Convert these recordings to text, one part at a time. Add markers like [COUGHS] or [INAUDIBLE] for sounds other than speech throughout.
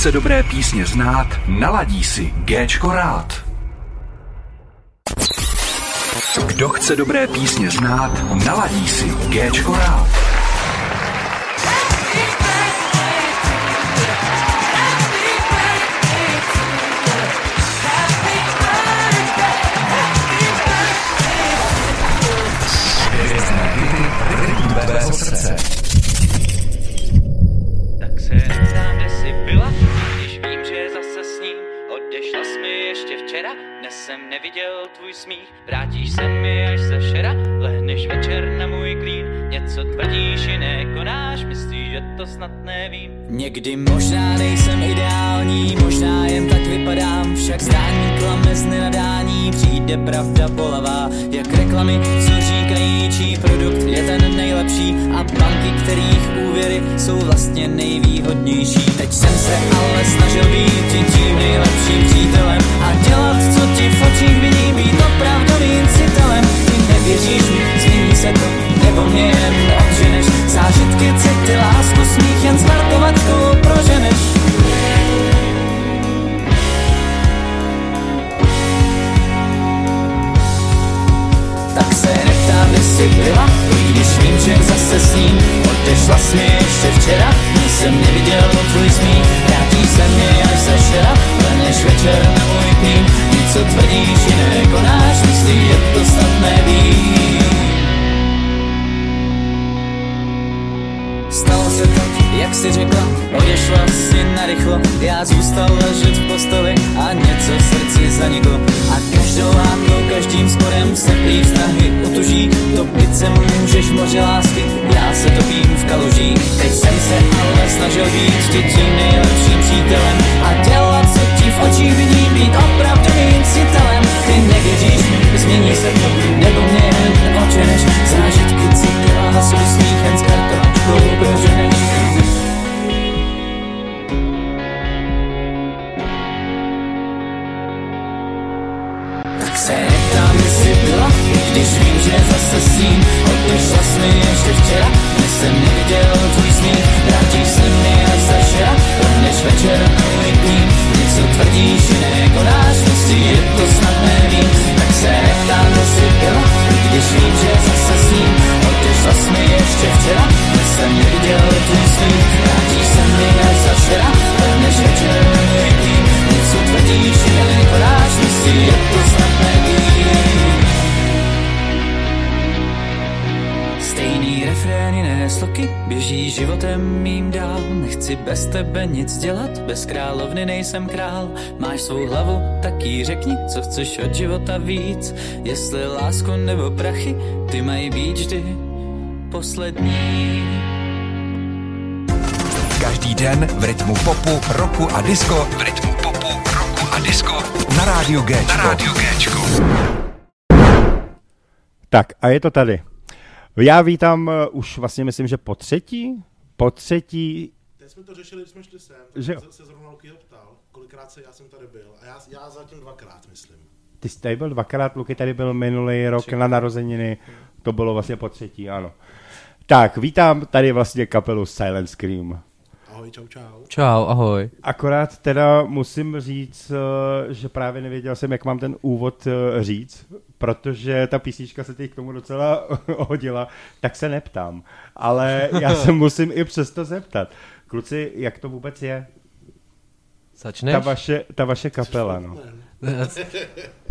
chce dobré písně znát, naladí si Géčko rád. Kdo chce dobré písně znát, naladí si Géčko rád. Jsem neviděl tvůj smích. Vrátíš se mi až za šera, lehneš večer na můj klín. Něco tvrdíš, jiné konáš, že to snad nevím. Někdy možná nejsem ideální, možná jen tak vypadám. Však zdání klame z nenadání, přijde pravda bolavá. Jak reklamy, co říkají, čí produkt je ten nejlepší. A banky, kterých úvěry jsou vlastně nejvýhodnější. Teď jsem se ale snažil být tím nejlepším přítelem. A dělat, co ti v očích vidí, být opravdovým citelem. Ty nevěříš mi, se to, nebo mě jen odženeš Zážitky, city, lásku, smích, jen startovačkou proženeš Tak se neptám, kde jsi byla, i když vím, že zase s ním Odešla jsi mi ještě včera, když jsem neviděl tvůj smích. Vrátí se mi až za šera, leneš večer na můj Nic, co tvrdíš, jiné konáš, myslíš, že to snad neví Stalo se tak, jak si řekla, odešla si narychlo. Já zůstal ležet v posteli a něco v srdci zaniklo. A každou hádkou, každým sporem se prý vztahy utuží. Topit se můžeš moře lásky, já se topím v kalužích Teď jsem se ale snažil být ti tím nejlepším přítelem. A dělat, co ti v očích vidí, být opravdovým citelem Ty nevěříš. Změní se to, nebo mě jen očeneš Zážitky cítila, jsou smíchem s kartovačkou proženeš. Tak se neptám, jestli byla, když vím, že zase s ním Odešla jsi mi ještě včera, dnes jsem neviděl tvůj smích. Vrátíš se mi až za lehneš večer na klín Něco tvrdíš, jiné konáš, myslíš, že to Jsi mi ještě včera, dnes jsem neviděl tvůj smích Vrátíš se mi až za šera, lehneš večer klín Něco tvrdíš, jiné konáš, myslíš, že to snad nevím Stejný refrén, jiné sloky, běží životem mým dál. Nechci bez tebe nic dělat, bez královny nejsem král. Máš svou hlavu, tak jí řekni, co chceš od života víc. Jestli lásku nebo prachy, ty mají být vždy poslední. Každý den v rytmu popu, roku a disco. V rytmu popu, roku a disco. Na rádiu Géčko. Na rádiu Géčko. Tak a je to tady. Já vítám uh, už vlastně myslím, že po třetí, po třetí, Teď jsme to řešili, když jsme šli sem, Že se, se zrovna Luky ptal, kolikrát se já jsem tady byl. A já, já zatím dvakrát, myslím. ty jsi tady byl dvakrát, Luky tady byl minulý rok na narozeniny, to bylo vlastně po třetí, ano. Tak, vítám tady vlastně kapelu Silent Scream. Ahoj, čau, čau. Čau, ahoj. Akorát teda musím říct, eh, že právě nevěděl jsem, jak mám ten úvod eh, říct, protože ta písnička se teď k tomu docela [LAUGHS] hodila, tak se neptám. Ale já [LAUGHS] se musím i přesto zeptat. Kluci, jak to vůbec je? Začneš? Ta vaše, ta vaše kapela, no.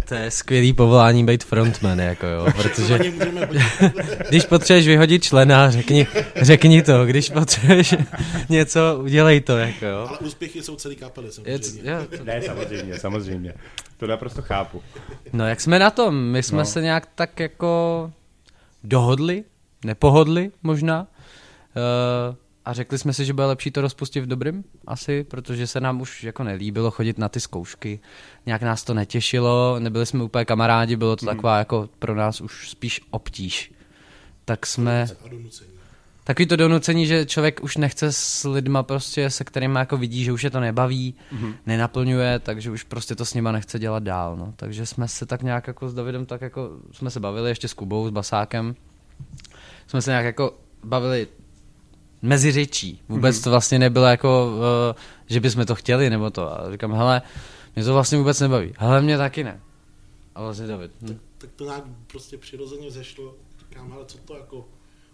To je skvělý povolání být frontman, jako jo, [LAUGHS] protože [LAUGHS] když potřebuješ vyhodit člena, řekni, řekni to, když potřebuješ [LAUGHS] něco, udělej to, jako jo. Ale úspěchy jsou celý kapely, samozřejmě. to, Ne, samozřejmě, samozřejmě. To naprosto chápu. no jak jsme na tom? My jsme No. no. se nějak tak jako dohodli, nepohodli možná, uh, a řekli jsme si, že bude lepší to rozpustit v dobrým, asi, protože se nám už jako nelíbilo chodit na ty zkoušky, nějak nás to netěšilo, nebyli jsme úplně kamarádi, bylo to taková jako pro nás už spíš obtíž. Tak jsme... Takový to donucení, že člověk už nechce s lidma prostě, se kterými jako vidí, že už je to nebaví, mm-hmm. nenaplňuje, takže už prostě to s nima nechce dělat dál, no. Takže jsme se tak nějak jako s Davidem tak jako, jsme se bavili ještě s Kubou, s Basákem, jsme se nějak jako bavili mezi řečí. Vůbec Mhm. to vlastně nebylo jako, uh, že bychom to chtěli, nebo to. A říkám, hele, mě to vlastně vůbec nebaví. Hele, mě taky ne. A vlastně David. Hm. Tak to nějak prostě přirozeně zešlo. Říkám, ale co to jako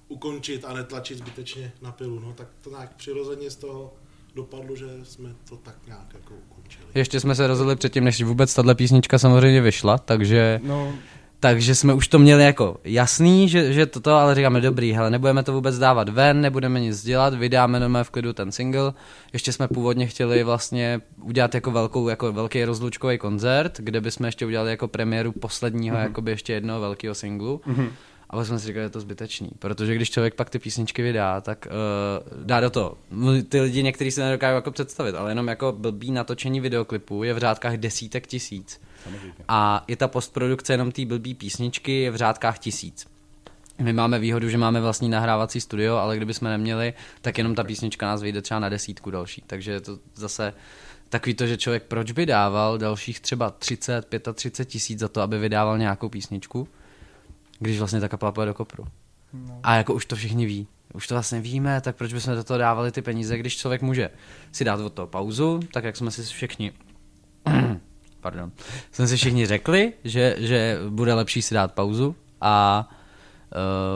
ukončit a netlačit zbytečně na pilu. No tak to nějak přirozeně z toho dopadlo, že jsme to tak nějak jako ukončili. Ještě jsme se rozhodli předtím, než vůbec tahle písnička samozřejmě vyšla, takže, No, takže jsme už to měli jako jasný, že, že toto, ale říkáme dobrý, hele, nebudeme to vůbec dávat ven, nebudeme nic dělat, vydáme doma v klidu ten single. Ještě jsme původně chtěli vlastně udělat jako velkou, jako velký rozlučkový koncert, kde bychom ještě udělali jako premiéru posledního, mm-hmm. jakoby ještě jednoho velkého singlu. Mm-hmm. Ale jsme si říkali, že je to zbytečný, protože když člověk pak ty písničky vydá, tak uh, dá do toho. Ty lidi někteří si nedokážou jako představit, ale jenom jako blbý natočení videoklipu je v řádkách desítek tisíc. A je ta postprodukce jenom té blbý písničky je v řádkách tisíc. My máme výhodu, že máme vlastní nahrávací studio, ale kdybychom neměli, tak jenom ta písnička nás vyjde třeba na desítku další. Takže je to zase takový to, že člověk proč by dával dalších třeba 30, 35 tisíc za to, aby vydával nějakou písničku, když vlastně ta kapela půjde do kopru. No. A jako už to všichni ví. Už to vlastně víme, tak proč bychom do toho dávali ty peníze, když člověk může si dát od toho pauzu, tak jak jsme si všichni pardon, jsme si všichni řekli, že, že bude lepší si dát pauzu a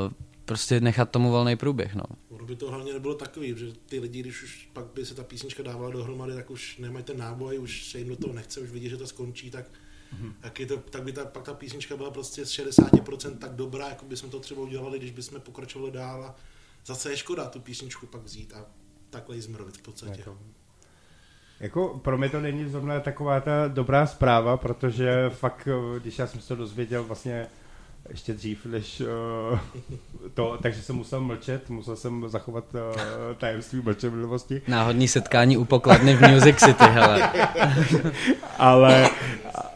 uh, prostě nechat tomu volný průběh, no. Ono by to hlavně nebylo takový, že ty lidi, když už pak by se ta písnička dávala dohromady, tak už nemají ten náboj, už se jim do toho nechce, už vidí, že to skončí, tak, mm-hmm. tak, je to, tak by ta, pak ta písnička byla prostě z 60% tak dobrá, jako by jsme to třeba udělali, když bychom pokračovali dál a zase je škoda tu písničku pak vzít a takhle ji zmrvit v podstatě. Jako, jako pro mě to není zrovna taková ta dobrá zpráva, protože fakt, eh, když já jsem se to dozvěděl vlastně ještě dřív, než uh, to, takže jsem musel mlčet, musel jsem zachovat uh, tajemství mlčenlivosti, Náhodný setkání u pokladny v Music City, hele. [LAUGHS] ale,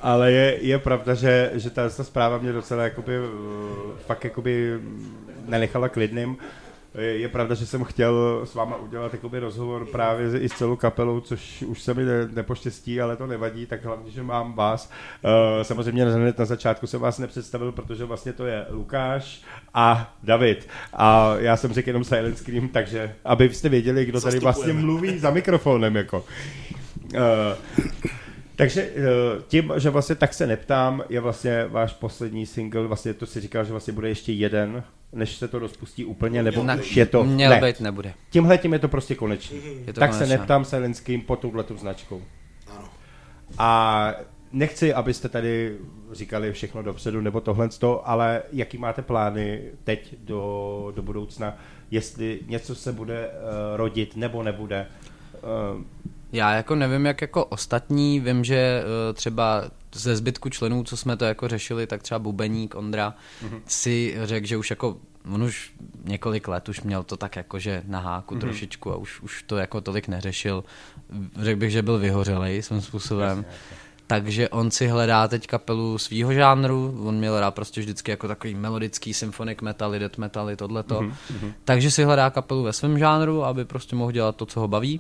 ale je, je pravda, že, že ta, ta zpráva mě docela jakoby, uh, fakt jakoby nenechala klidným. Je, je pravda, že jsem chtěl s váma udělat jakoby rozhovor právě i s celou kapelou, což už se mi ne, nepoštěstí, ale to nevadí, tak hlavně, že mám vás. Uh, samozřejmě hned na začátku jsem vás nepředstavil, protože vlastně to je Lukáš a David. A já jsem řekl jenom Silent Scream, takže abyste věděli, kdo tady vlastně mluví za mikrofonem. Jako. Uh, takže eh, tím, že vlastně tak se neptám, je vlastně váš poslední single, vlastně to si říkal, že vlastně bude ještě jeden, než se to rozpustí úplně, nebo Ne, už je to... Měl ne, být, nebude. tímhle tím je to prostě konečný. Je to tak se konečné. neptám se Lenským po touhletou značkou. Ano. A nechci, abyste tady říkali všechno dopředu nebo tohle, ale jaký máte plány teď do, do budoucna, jestli něco se bude uh, rodit nebo nebude. Uh, Já jako nevím, jak jako ostatní, vím, že uh, třeba ze zbytku členů, co jsme to jako řešili, tak třeba Bubeník, Ondra, mm-hmm. si řekl, že už jako on už několik let už měl to tak jako, že na háku mm-hmm. trošičku a už, už to jako tolik neřešil. Řekl bych, že byl vyhořelej svým způsobem. Jasně, jasně. Takže on si hledá teď kapelu svýho žánru, on měl rád prostě vždycky jako takový melodický symphonic metally, death metally, tohleto. Mm-hmm. Takže si hledá kapelu ve svém žánru, aby prostě mohl dělat to, co ho baví.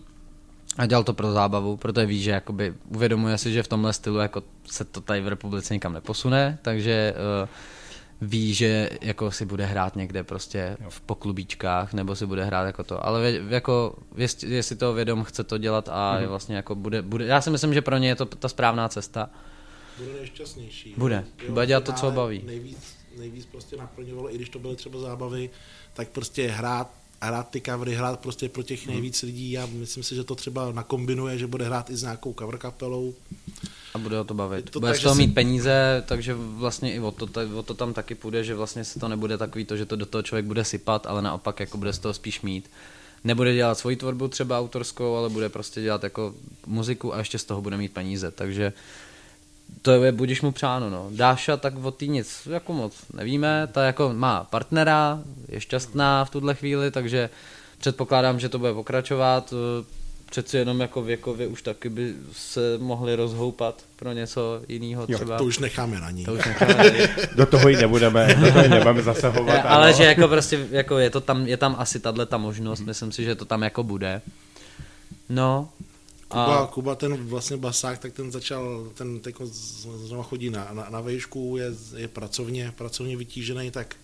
A dělal to pro zábavu, protože ví, že jakoby uvědomuje si, že v tomhle stylu jako se to tady v republice nikam neposune, takže uh, ví, že jako si bude hrát někde prostě v poklubíčkách, nebo si bude hrát jako to. Ale vě, jako, jestli, jestli to vědom chce to dělat a mm. vlastně jako bude, bude, já si myslím, že pro ně je to ta správná cesta. Bude nejšťastnější. Bude. Bude dělat to, co ho baví. Nejvíc, nejvíc prostě naplňovalo, i když to byly třeba zábavy, tak prostě hrát hrát ty covery, hrát prostě pro těch nejvíc lidí. Já myslím si, že to třeba nakombinuje, že bude hrát i s nějakou cover kapelou. A bude ho to bavit. To To bude z toho si- mít peníze, takže vlastně i o to, o to tam taky půjde, že vlastně se to nebude takový to, že to do toho člověk bude sypat, ale naopak jako bude z toho spíš mít. Nebude dělat svoji tvorbu třeba autorskou, ale bude prostě dělat jako muziku a ještě z toho bude mít peníze, takže to je budíš mu přáno, no. Dáša, tak o tý nic jako moc nevíme, ta jako má partnera, je šťastná v tuhle chvíli, takže předpokládám, že to bude pokračovat. Přeci jenom jako věkově už taky by se mohli rozhoupat pro něco jiného Jo, třeba. To už necháme na ní. to už necháme tady. [LAUGHS] do toho ji nebudeme, do toho ji nebudeme zasahovat. [LAUGHS] Ale ano. že jako prostě jako je to tam, je tam asi tahle ta možnost, myslím si, že to tam jako bude. No. Kuba, A Kuba, ten vlastně basák, tak ten začal, ten teď znova chodí na, na, na vejšku, je, je pracovně, pracovně vytížený, tak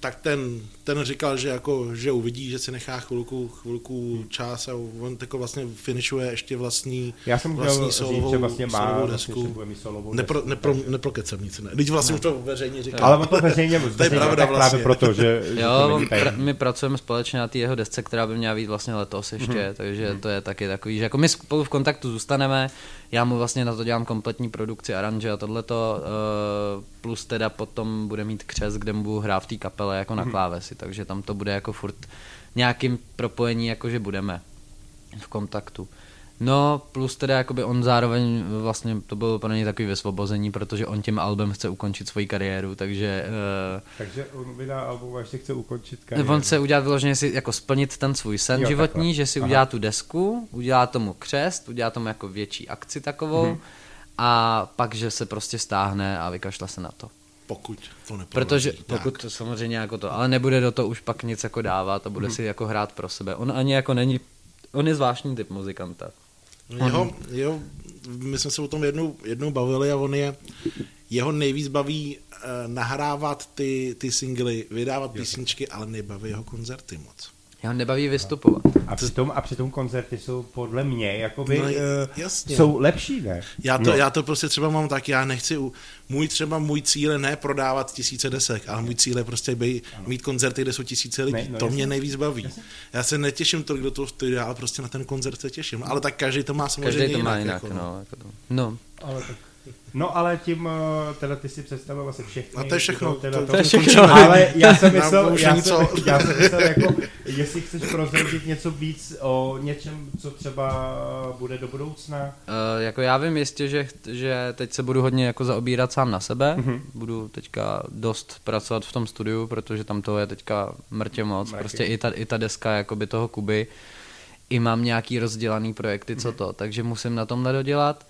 tak ten, ten říkal, že jako, že uvidí, že si nechá chvilku, chvilku čas a on jako vlastně finišuje ještě vlastní, Já jsem chtěl vlastní říct, solovou, že vlastně má, solovou vlastně, že desku. mít solovou Nepro, desku, nepro, takže- neprokecem nic ne. Teď vlastně už to veřejně říkal. Ale on to veřejně, [LAUGHS] to je pravda vlastně. právě proto, že, [LAUGHS] že Jo, pra, tajný. my pracujeme společně na té jeho desce, která by měla být vlastně letos ještě, mm-hmm. takže to je taky takový, že jako my spolu v kontaktu zůstaneme, já mu vlastně na to dělám kompletní produkci, aranže a tohleto, uh, plus teda potom bude mít křes, kde mu budu hrát v té kapele jako na klávesi, takže tam to bude jako furt nějakým propojení, jakože budeme v kontaktu. No, plus teda jakoby on zároveň vlastně to bylo pro něj takový vysvobození, protože on tím albem chce ukončit svoji kariéru, takže uh, Takže on vydá album a ještě chce ukončit kariéru. On chce udělat vyloženě si jako splnit ten svůj sen Jo, jo, životní, takhle. že si Aha. udělá tu desku, udělá tomu křest, udělá tomu jako větší akci takovou Mhm. A pak, že se prostě stáhne a vykašle se na to. Pokud to neprolezí. Protože Tak. pokud to samozřejmě jako to, ale nebude do toho už pak nic jako dávat a bude Mhm. si jako hrát pro sebe. On ani jako není, on je zvláštní typ muzikanta. Jeho, jeho, my jsme se o tom jednou, jednou bavili a on je, jeho nejvíc baví uh, nahrávat ty, ty singly, vydávat písničky, ale nebaví jeho koncerty moc. Já ho nebaví vystupovat. A přitom, a přitom koncerty jsou podle mě, jakoby, No, no, jasně. jsou lepší, ne? Já to, no. no. já to prostě třeba mám tak, já nechci, u- můj třeba můj cíl je ne prodávat tisíce desek, ale můj cíl je prostě bej, mít koncerty, kde jsou tisíce lidí. Ne, no to jasně. mě nejvíc baví. Já se netěším tolik do toho studia, ale prostě na ten koncert se těším. Ale tak každý to má samozřejmě Každý to má jinak. jinak, jako, no. Jako to. no. Ale tak... No ale tím, eh, teda ty si představil asi všechny. A to je všechno. Teda To- to, to je všechno. ale já jsem myslel, já jsem, co- já jsem myslel jako, jestli chceš prozradit něco víc o něčem, co třeba bude do budoucna. Uh, jako já vím jistě, že, že teď se budu hodně jako zaobírat sám na sebe. Mhm. Mm-hmm. Budu teďka dost pracovat v tom studiu, protože tam toho je teďka mrtě moc. Mraky. Prostě i ta, i ta deska jakoby toho Kuby. I mám nějaký rozdělaný projekty, co to, takže musím na tomhle dodělat.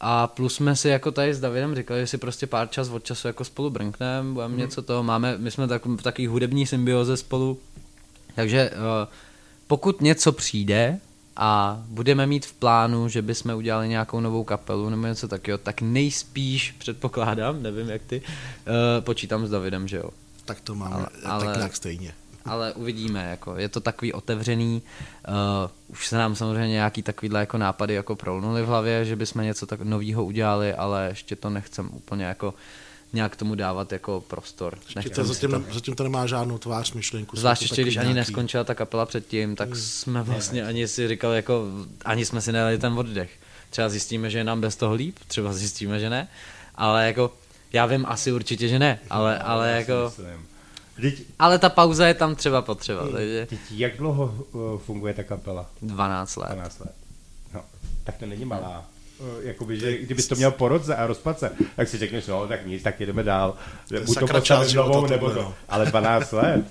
A plus jsme si jako tady s Davidem říkali, že si prostě pár čas od času jako spolu brnkneme, budeme mm. něco toho, máme, my jsme tak, v takový hudební symbioze spolu, takže uh, pokud něco přijde a budeme mít v plánu, že bychom udělali nějakou novou kapelu nebo něco takového, tak nejspíš předpokládám, nevím jak ty, uh, počítám s Davidem, že jo. Tak to máme Ale- ale, ale- tak nějak stejně. Ale uvidíme, jako je to takový otevřený, uh, už se nám samozřejmě nějaký takovýhle jako nápady jako prolnuly v hlavě, že bychom něco tak novýho udělali, ale ještě to nechcem úplně jako nějak tomu dávat jako prostor. Ještě to zatím, zatím to nemá žádnou tvář, myšlenku. Zvlášť to ještě, když ani nějaký- neskončila ta kapela předtím, tak jsme vlastně ani si říkali, jako, ani jsme si nedali ten oddech. Třeba zjistíme, že je nám bez toho líp, třeba zjistíme, že ne, ale jako, já vím asi určitě, že ne, [LAUGHS] ale, ale jako, Teď, ale ta pauza je tam třeba potřeba, takže teď jak dlouho uh, funguje ta kapela? 12 let. 12 let. No, tak to není malá. Uh, Jakoby, že kdybys to měl po roce a rozpad se, tak si řekneš, no tak nic, tak jedeme dál. Buď to života novou, nebo to. no. Ale 12 let,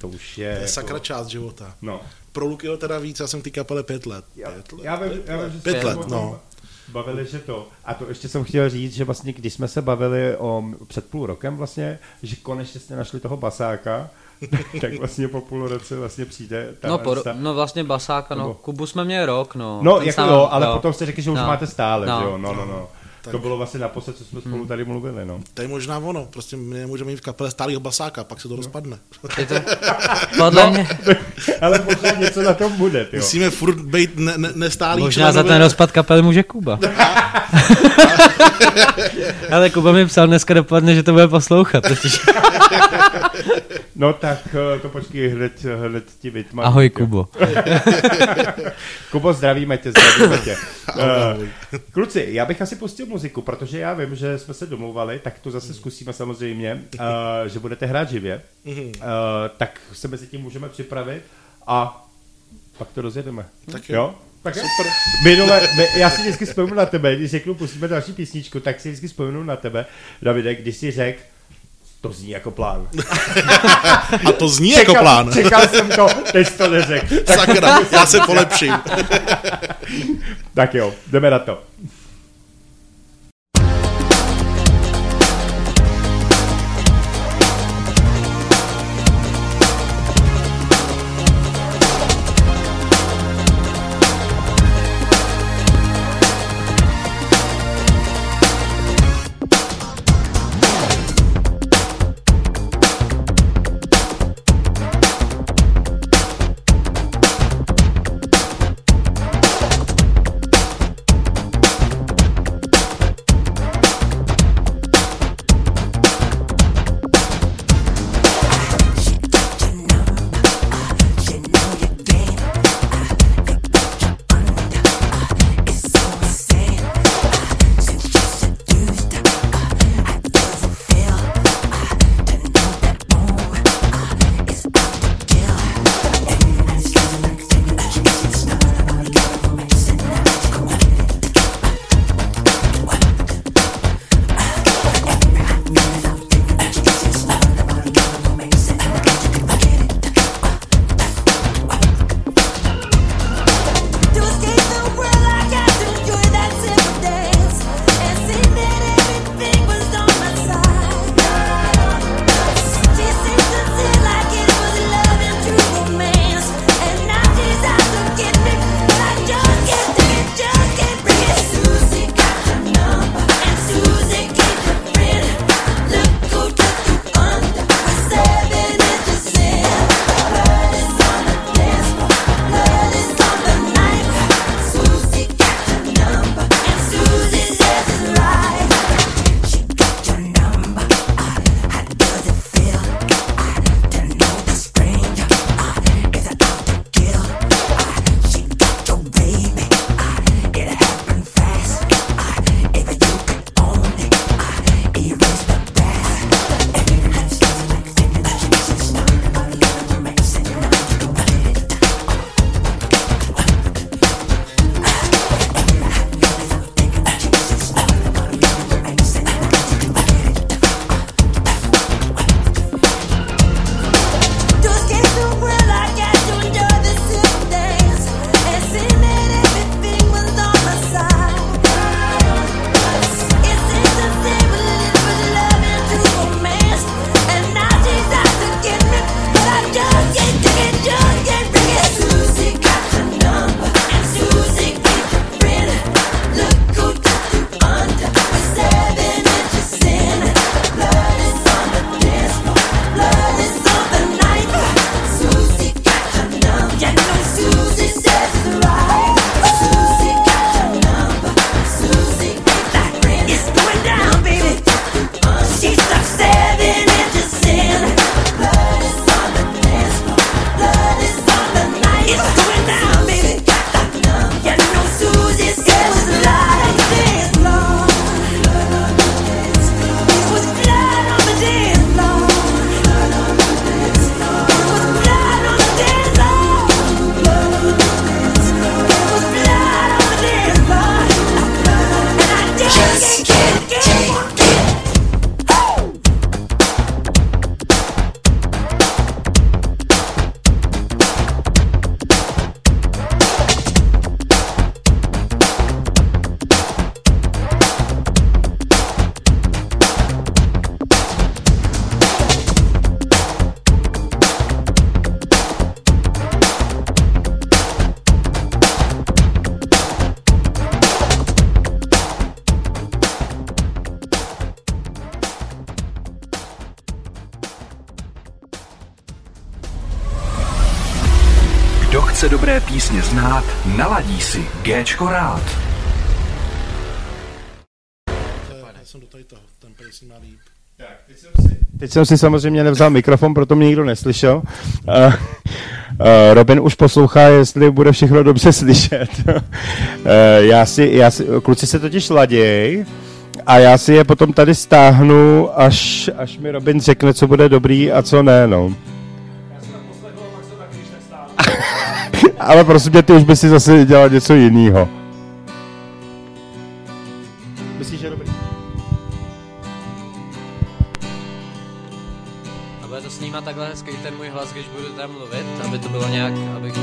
to už je... To je jako- sakra část života. No. Pro Lukyho teda víc, já jsem té kapele pět let. Já, Pět let, já vím, pět já vím, Pět let, no. Bavili, že to. A to ještě jsem chtěl říct, že vlastně, když jsme se bavili o před půl rokem vlastně, že konečně jste našli toho basáka, [LAUGHS] tak vlastně po půl roce vlastně přijde ta No, po, no vlastně Basáka, no, Kubu jsme měli rok, no. No, jako sám- jo, ale potom jste řekli, že už No. máte stále, No. že jo, no, no, no. Tak. To bylo vlastně naposled, co jsme Hmm. spolu tady mluvili, no. To je možná ono, prostě my nemůžeme mít v kapele stálého basáka, pak se to rozpadne. Je to, [LAUGHS] podle mě, [LAUGHS] Ale možná něco na tom bude, jo. Musíme furt být ne, ne, nestálý možná za ten rozpad kapely může Kuba. [LAUGHS] ale Kuba mi psal dneska dopoledne, že to bude poslouchat, totiž. No tak eh, to počkej, hned, hned ti vytmám. Ahoj Kubo. [LAUGHS] Kubo, zdravíme tě, zdravíme tě. Uh, kluci, já bych asi pustil muziku, protože já vím, že jsme se domluvali, tak to zase zkusíme samozřejmě, uh, že budete hrát živě. Uh, tak se mezi tím můžeme připravit a pak to rozjedeme. Tak jo. jo? Tak super. Minule, my, já si vždycky vzpomenu na tebe, když řeknu, pustíme další písničku, tak si vždycky vzpomenu na tebe, Davide, když jsi řekl, to zní jako plán. [LAUGHS] A to zní jako plán. Čekal jsem to, teď to neřekl. Sakra, já se polepším. Tak jo, jdeme na to. Písně znát, naladí si Géčko rád. To Já jsem do tady toho, ten pejsní má líp. Teď jsem si samozřejmě nevzal mikrofon, proto mě nikdo neslyšel. Uh, uh, Robin už poslouchá, jestli bude všechno dobře [LAUGHS] slyšet. uh, já si, já si, kluci se totiž laděj a já si je potom tady stáhnu, až, až mi Robin řekne, co bude dobrý a co ne, no. [LAUGHS] Ale prosím tě, ty už by si zase dělal něco jiného. Myslíš, že dobrý? A bude to snímat takhle hezký ten můj hlas, když budu tam mluvit, aby to bylo nějak, abych...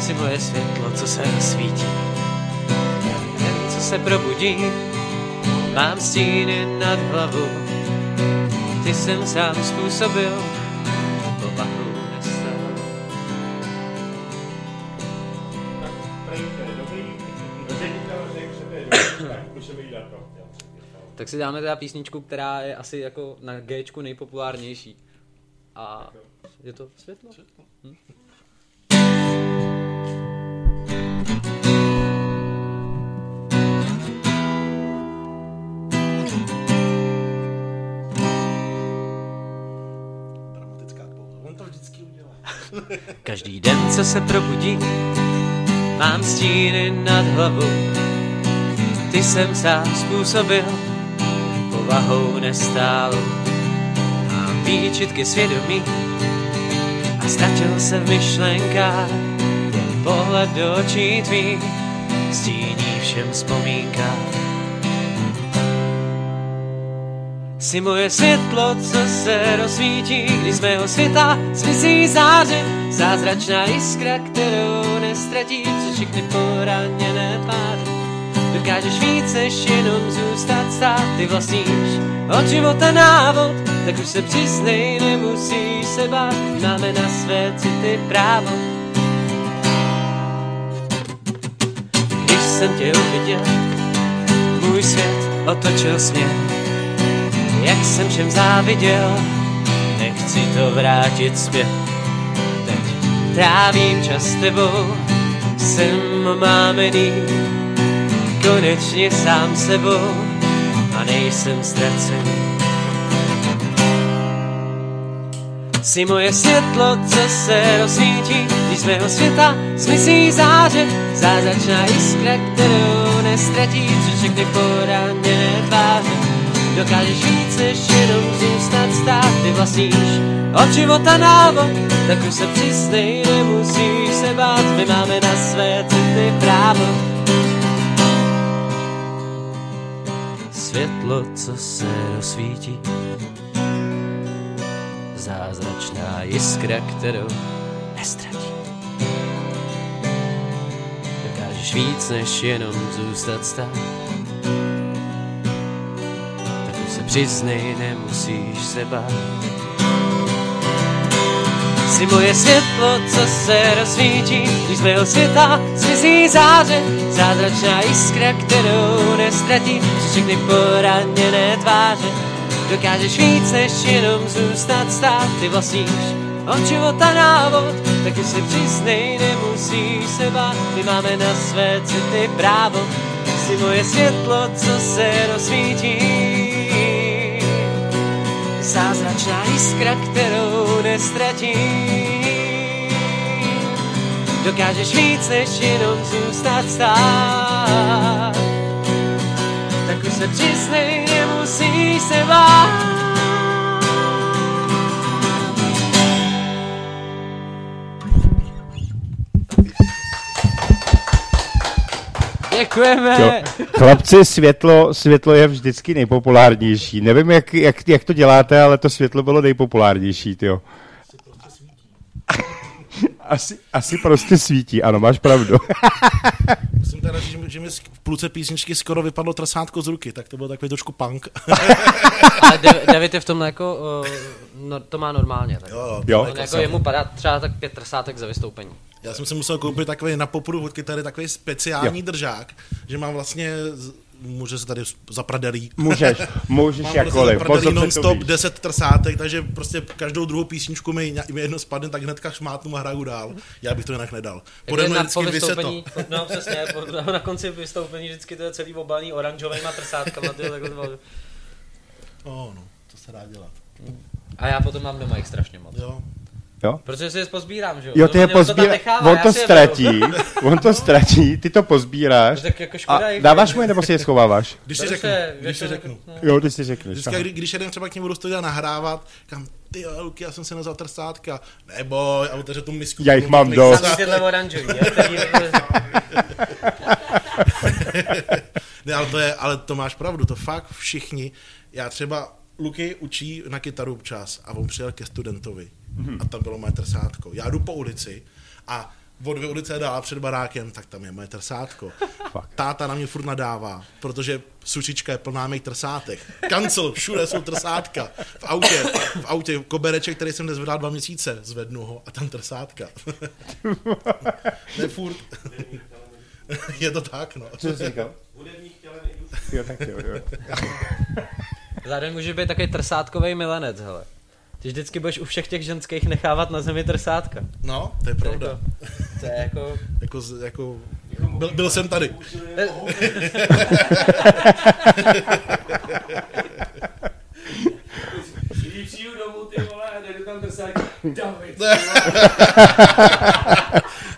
Si moje světlo, co se rozsvítí, den, co se probudí, mám stíny nad hlavou, ty jsem sám způsobil, Tak si dáme teda písničku, která je asi jako na Gčku nejpopulárnější. A je to světlo? Hm? Dramatická pauza. On to vždycky udělá. [LAUGHS] Každý den, co se probudí, mám stíny nad hlavou. Ty jsem sám způsobil, povahou nestálou. Mám výčitky svědomí a ztratil se v myšlenkách. Jen pohled do očí tvých stíní všem vzpomínkám. Jsi moje světlo, co se rozsvítí, když z mého světa zmizí záře. Zázračná jiskra, kterou nestratí, co všechny poraněné tváře. Dokážeš víc, než jenom zůstat stát, ty vlastníš od života návod, tak už se přiznej, nemusíš se bát, máme na své city právo. Když jsem tě uviděl, můj svět otočil směr. Jak jsem všem záviděl, nechci to vrátit zpět. Teď trávím čas s tebou, jsem mámený, konečně sám sebou a nejsem ztracený. Jsi moje světlo, co se rozsvítí, když z mého světa zmizí záře. Zázračná jiskra, kterou nestratí, co všechny poraněné tváře. Dokážeš víc, než jenom zůstat stát, ty vlastníš od života návod, tak už se přiznej, nemusíš se bát, my máme na své city právo. Světlo, co se rozsvítí, zázračná jiskra, kterou nestratí. Dokážeš víc, než jenom zůstat stát, tak už se přiznej, nemusíš se bát. Jsi moje světlo, co se rozsvítí, když z mého světa zmizí záře. Zázračná jiskra, kterou nestratí, přes všechny poraněné tváře. Dokážeš víc, než jenom zůstat stát, ty vlastníš od života návod, taky si přiznej, nemusíš se bát, my máme na své city právo. Jsi moje světlo, co se rozsvítí, zázračná jiskra, kterou nestratí. Dokážeš víc, než jenom zůstat stát. Tak už se přiznej, nemusíš se bát. Děkujeme. Jo. Chlapci, světlo, světlo je vždycky nejpopulárnější. Nevím, jak, jak, jak to děláte, ale to světlo bylo nejpopulárnější, jo. Asi, asi prostě svítí, ano, máš pravdu. [LAUGHS] Jsem teda, že, že mi v půlce písničky skoro vypadlo trasátko z ruky, tak to byl takový trošku punk. [LAUGHS] Ale Dav- [LAUGHS] David je v tom jako, uh, no, to má normálně. Tak. jo, jo, Jo. On jako jemu padá třeba tak pět trsátek za vystoupení. Já jsem si musel koupit takový na popudu od kytary takový speciální jo. držák, že mám vlastně může se tady zapradelí. Můžeš, můžeš [LAUGHS] Mám jakkoliv. prostě dobře to non-stop víš. 10 trsátek, takže prostě každou druhou písničku mi, mi jedno spadne, tak hnedka šmátnu a hraju dál. Já bych to jinak nedal. Pode mnou na, vždycky to. vystoupení, po, no přesně, po, [LAUGHS] na konci vystoupení vždycky to je celý obalný oranžovýma trsátkama, tyjo, takhle to bylo. Oh, no, to se dá dělat. A já potom mám doma jich strašně moc. Jo. Jo? Protože si je pozbírám, že jo? Jo, ty je Normálně on to já si ztratí, [LAUGHS] on to ztratí, ty to pozbíráš Tak jako a škoda jich, dáváš mu je nebo si je schováváš? Když si řeknu, se, když si většinou řeknu. no. Jo, ty si řekneš. Vždycky, kdy, když jeden třeba k němu budu studia nahrávat, kam ty jo, Luky, já jsem se nezal trsátka. Neboj, a otevře tu misku. Já jich mám dost. [LAUGHS] Ne, ale to, je, ale to máš pravdu, to fakt všichni. Já třeba Luky učí na kytaru občas a on přijel ke studentovi a tam bylo moje trsátko. Já jdu po ulici a o dvě ulice dál před barákem, tak tam je moje trsátko. [LAUGHS] Táta na mě furt nadává, protože sušička je plná mých trsátek. Kancel, všude jsou trsátka. V autě, v autě kobereček, který jsem nezvedal dva měsíce, zvednu ho a tam trsátka. [LAUGHS] ne furt. [LAUGHS] je to tak, no. Co jsi říkal? Jo, tak jo, jo. Zároveň může být takový trsátkový milenec, hele. Ty vždycky budeš u všech těch ženských nechávat na zemi trsátka. No, to je To je pravda. jako, to je jako, [LAUGHS] Jako, z- jako byl, byl jsem tady. Když přijdu domů, ty vole, a jdu tam trsátka, [LAUGHS] David.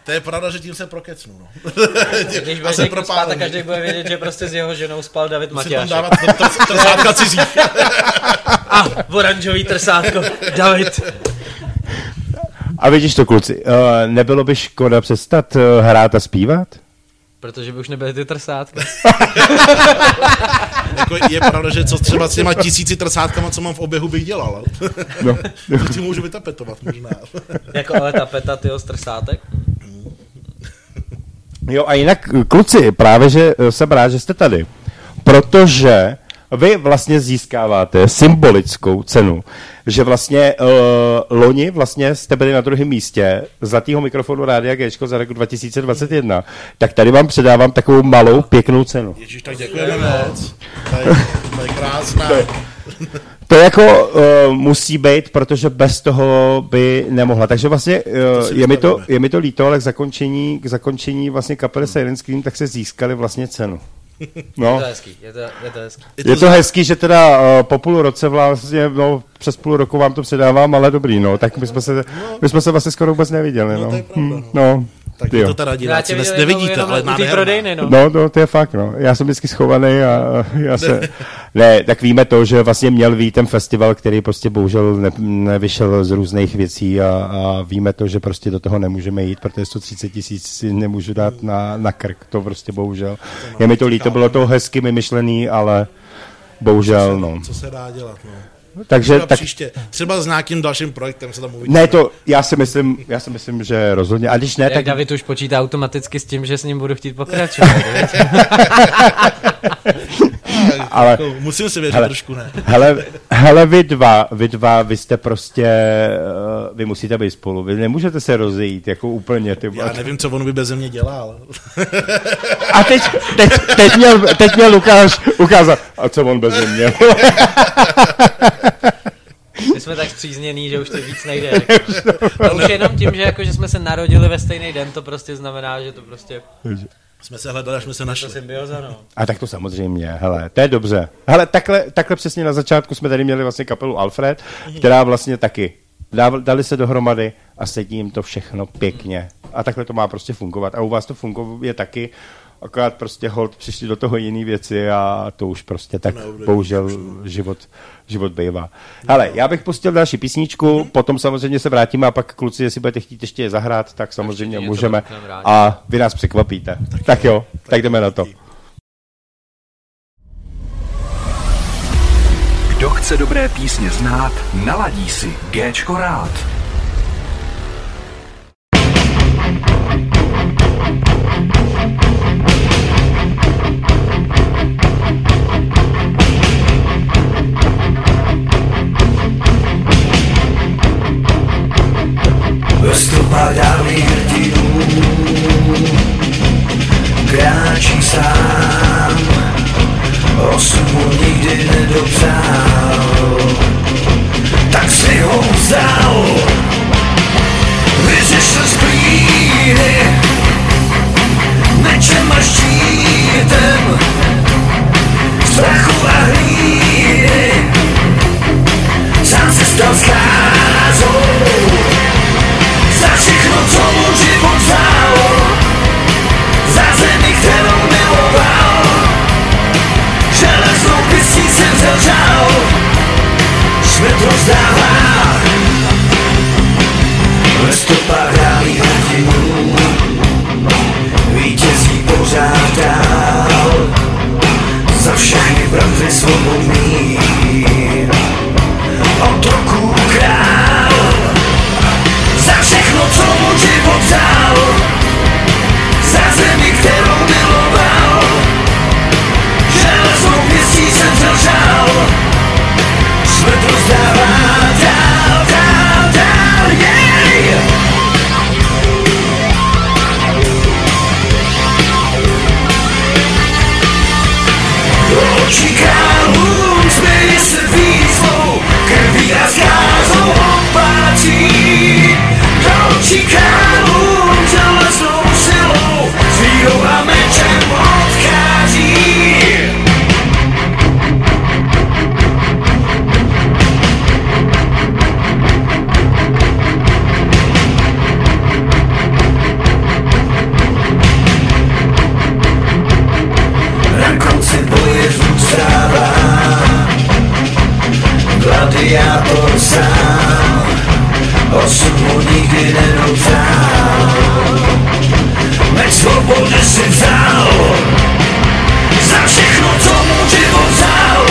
To je pravda, že tím se prokecnu. No. [LAUGHS] Když jsem někdo spát, tak každý bude vědět, že prostě s jeho ženou spal David Musím tam Matějášek. dávat tr- tr- trsátka cizí. [LAUGHS] A oranžový trsátko, David. A vidíš to, kluci, uh, nebylo by škoda přestat uh, hrát a zpívat? Protože by už nebyly ty trsátka. [LAUGHS] Jako je pravda, že co třeba s těma tisíci trsátkama, co mám v oběhu, bych dělal. No. Ty můžu vytapetovat možná. jako ale ta peta, tyho z trsátek. Jo, a jinak, kluci, právě, že eh, jsem rád, že jste tady, protože vy vlastně získáváte symbolickou cenu, že vlastně uh, loni vlastně jste byli na druhém místě zlatého mikrofonu Rádia Gčko za rok 2021, tak tady vám předávám takovou malou pěknou cenu. Ježíš, tak děkujeme moc. To je, to je krásná. To jako uh, musí být, protože bez toho by nemohla. Takže vlastně uh, je, mi to, je mi to líto, ale k zakončení, k zakončení vlastně kapely Silent Scream, tak se získali vlastně cenu. [LAUGHS] No. Je to hezký, je to, je to hezký. Je to hezký, že teda uh, po půl roce vlastně, no přes půl roku vám to předávám, ale dobrý, no, tak my jsme se, my jsme se vlastně skoro vůbec neviděli, No, no. to je pravda, Hm, no. no. Tak jo. to teda diváci tě nes- viděl nevidíte, ale nádherná. prodejny, no. No, no, to je fakt, no. Já jsem vždycky schovaný a já se... Ne, tak víme to, že vlastně měl být ten festival, který prostě bohužel ne, nevyšel z různých věcí a, a víme to, že prostě do toho nemůžeme jít, protože 130 tisíc si nemůžu dát na, na krk, to prostě bohužel. Je mi to líto, bylo to hezky vymyšlený, ale bohužel, no. Co se dá dělat, no. Takže, Třeba tak, příště. Třeba s nějakým dalším projektem se tam uvidíme. ne, to, já si myslím, já si myslím, že rozhodně. A když ne, Jak tak David už počítá automaticky s tím, že s ním budu chtít pokračovat. [LAUGHS] ale- Jako, musím si věřit Hele. trošku, ne. [LAUGHS] Hele, hele, vy dva, vy dva, vy jste prostě, uh, vy musíte být spolu, vy nemůžete se rozejít, jako úplně, ty Já nevím, co on by bez mě dělal. [LAUGHS] A teď, teď, teď, měl, teď měl Lukáš ukázat, a co on bez mě. [LAUGHS] My jsme tak zpřízněný, že už to víc nejde. A už jenom tím, že, jako, že jsme se narodili ve stejný den, to prostě znamená, že to prostě Jsme se hledali, až jsme se to našli. symbioza, no. A tak to samozřejmě, hele, to je dobře. Hele, takhle, takhle přesně na začátku jsme tady měli vlastně kapelu Alfred, která vlastně taky dali se dohromady a sedí jim to všechno pěkně. A takhle to má prostě fungovat. A u vás to funguje taky, akorát prostě hold přišli do toho jiný věci a to už prostě tak Neobdobí bohužel už, no. život, život bývá. Hele, já bych pustil další písničku, potom samozřejmě se vrátíme a pak kluci, jestli budete chtít ještě je zahrát, tak samozřejmě něco můžeme. A vy nás překvapíte. Tak jo, tak jdeme na to. Kdo chce dobré písně znát, naladí si Géčko rád. Dávných hrdinů kráčí sám. Osud mu nikdy nedopřál, tak si ho vzal, vyřešil sklíny, mečem a štítem, strachu a hlíny, sám se stal skázou, za všechno, co mu život vzal, za zemi, kterou miloval, železnou pěstí jsem zelžal, smrt rozdává, ve stopách vítězí pořád dál, za všechny bratry svobodný, že si vzal. Za všechno, co mu život vzal.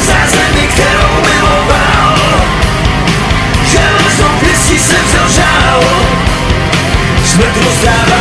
Za zemi, kterou miloval. Železnou pěstí se vzal žal. Smrt rozdává